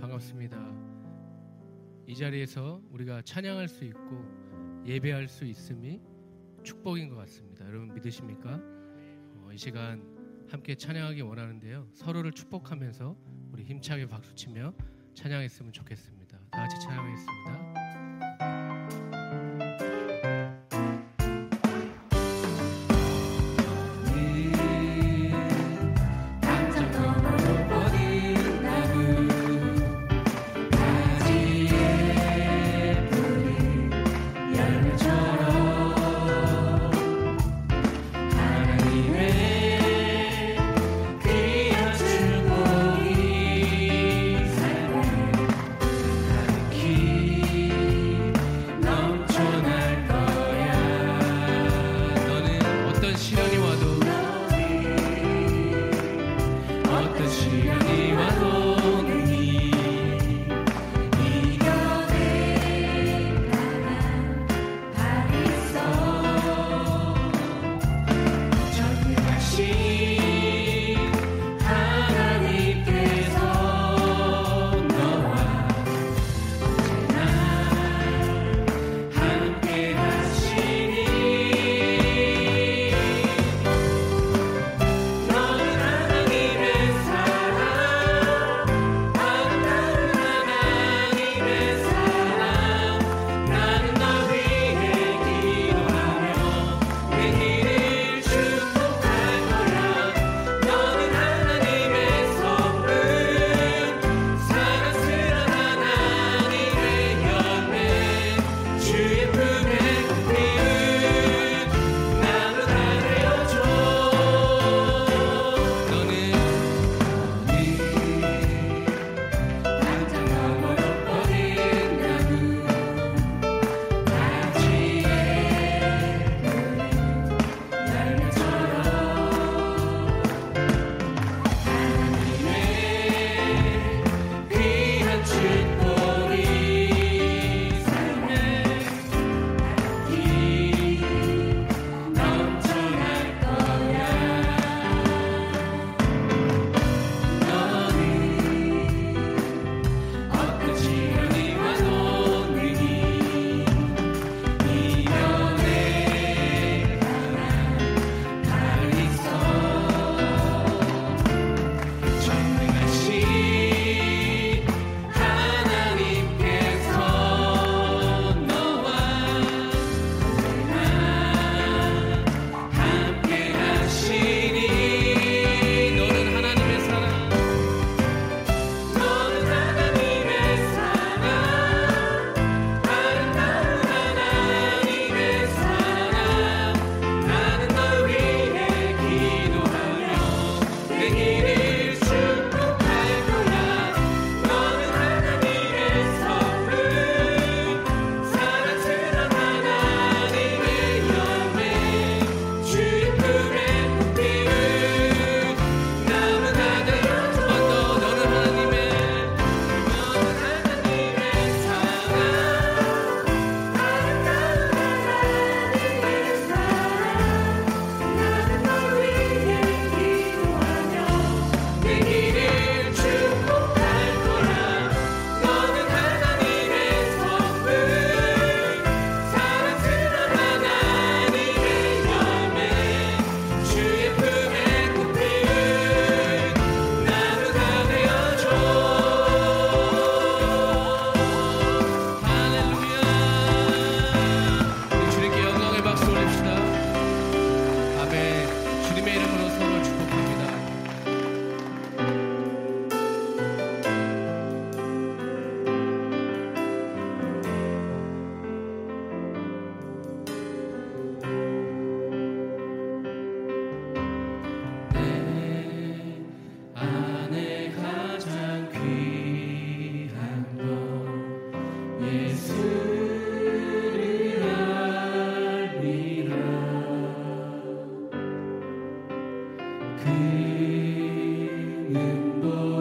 반갑습니다. 이 자리에서 우리가 찬양할 수 있고 예배할 수 있음이 축복인 것 같습니다. 여러분 믿으십니까? 어, 이 시간 함께 찬양하기 원하는데요. 서로를 축복하면서 우리 힘차게 박수치며 찬양했으면 좋겠습니다. 다 같이 찬양하겠습니다.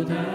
down.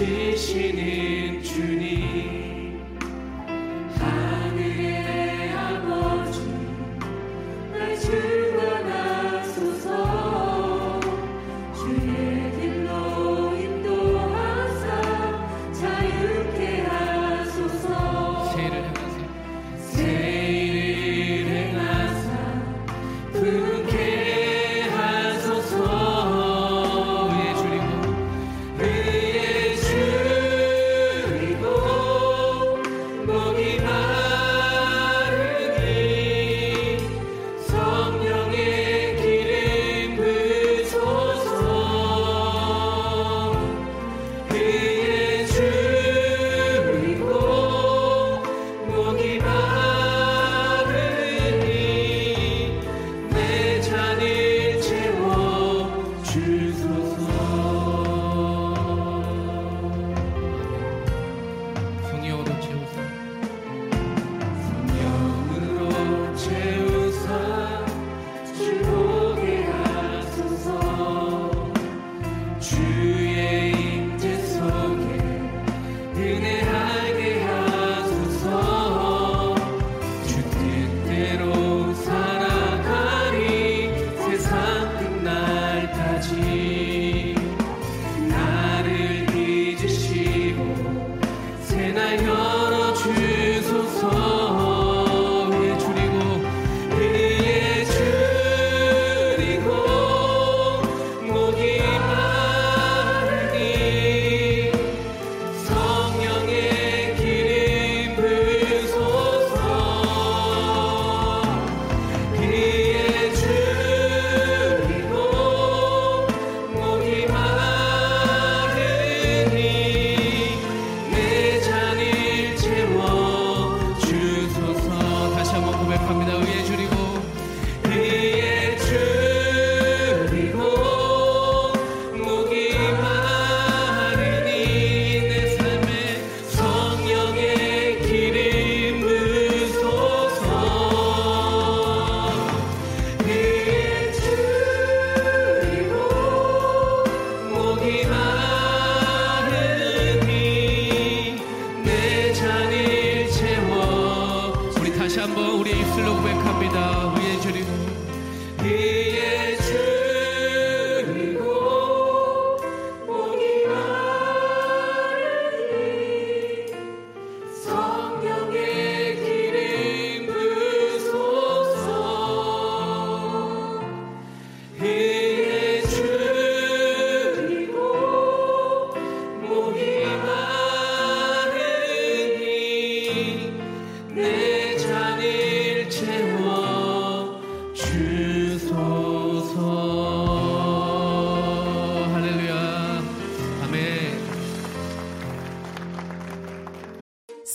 지시니 Jesus.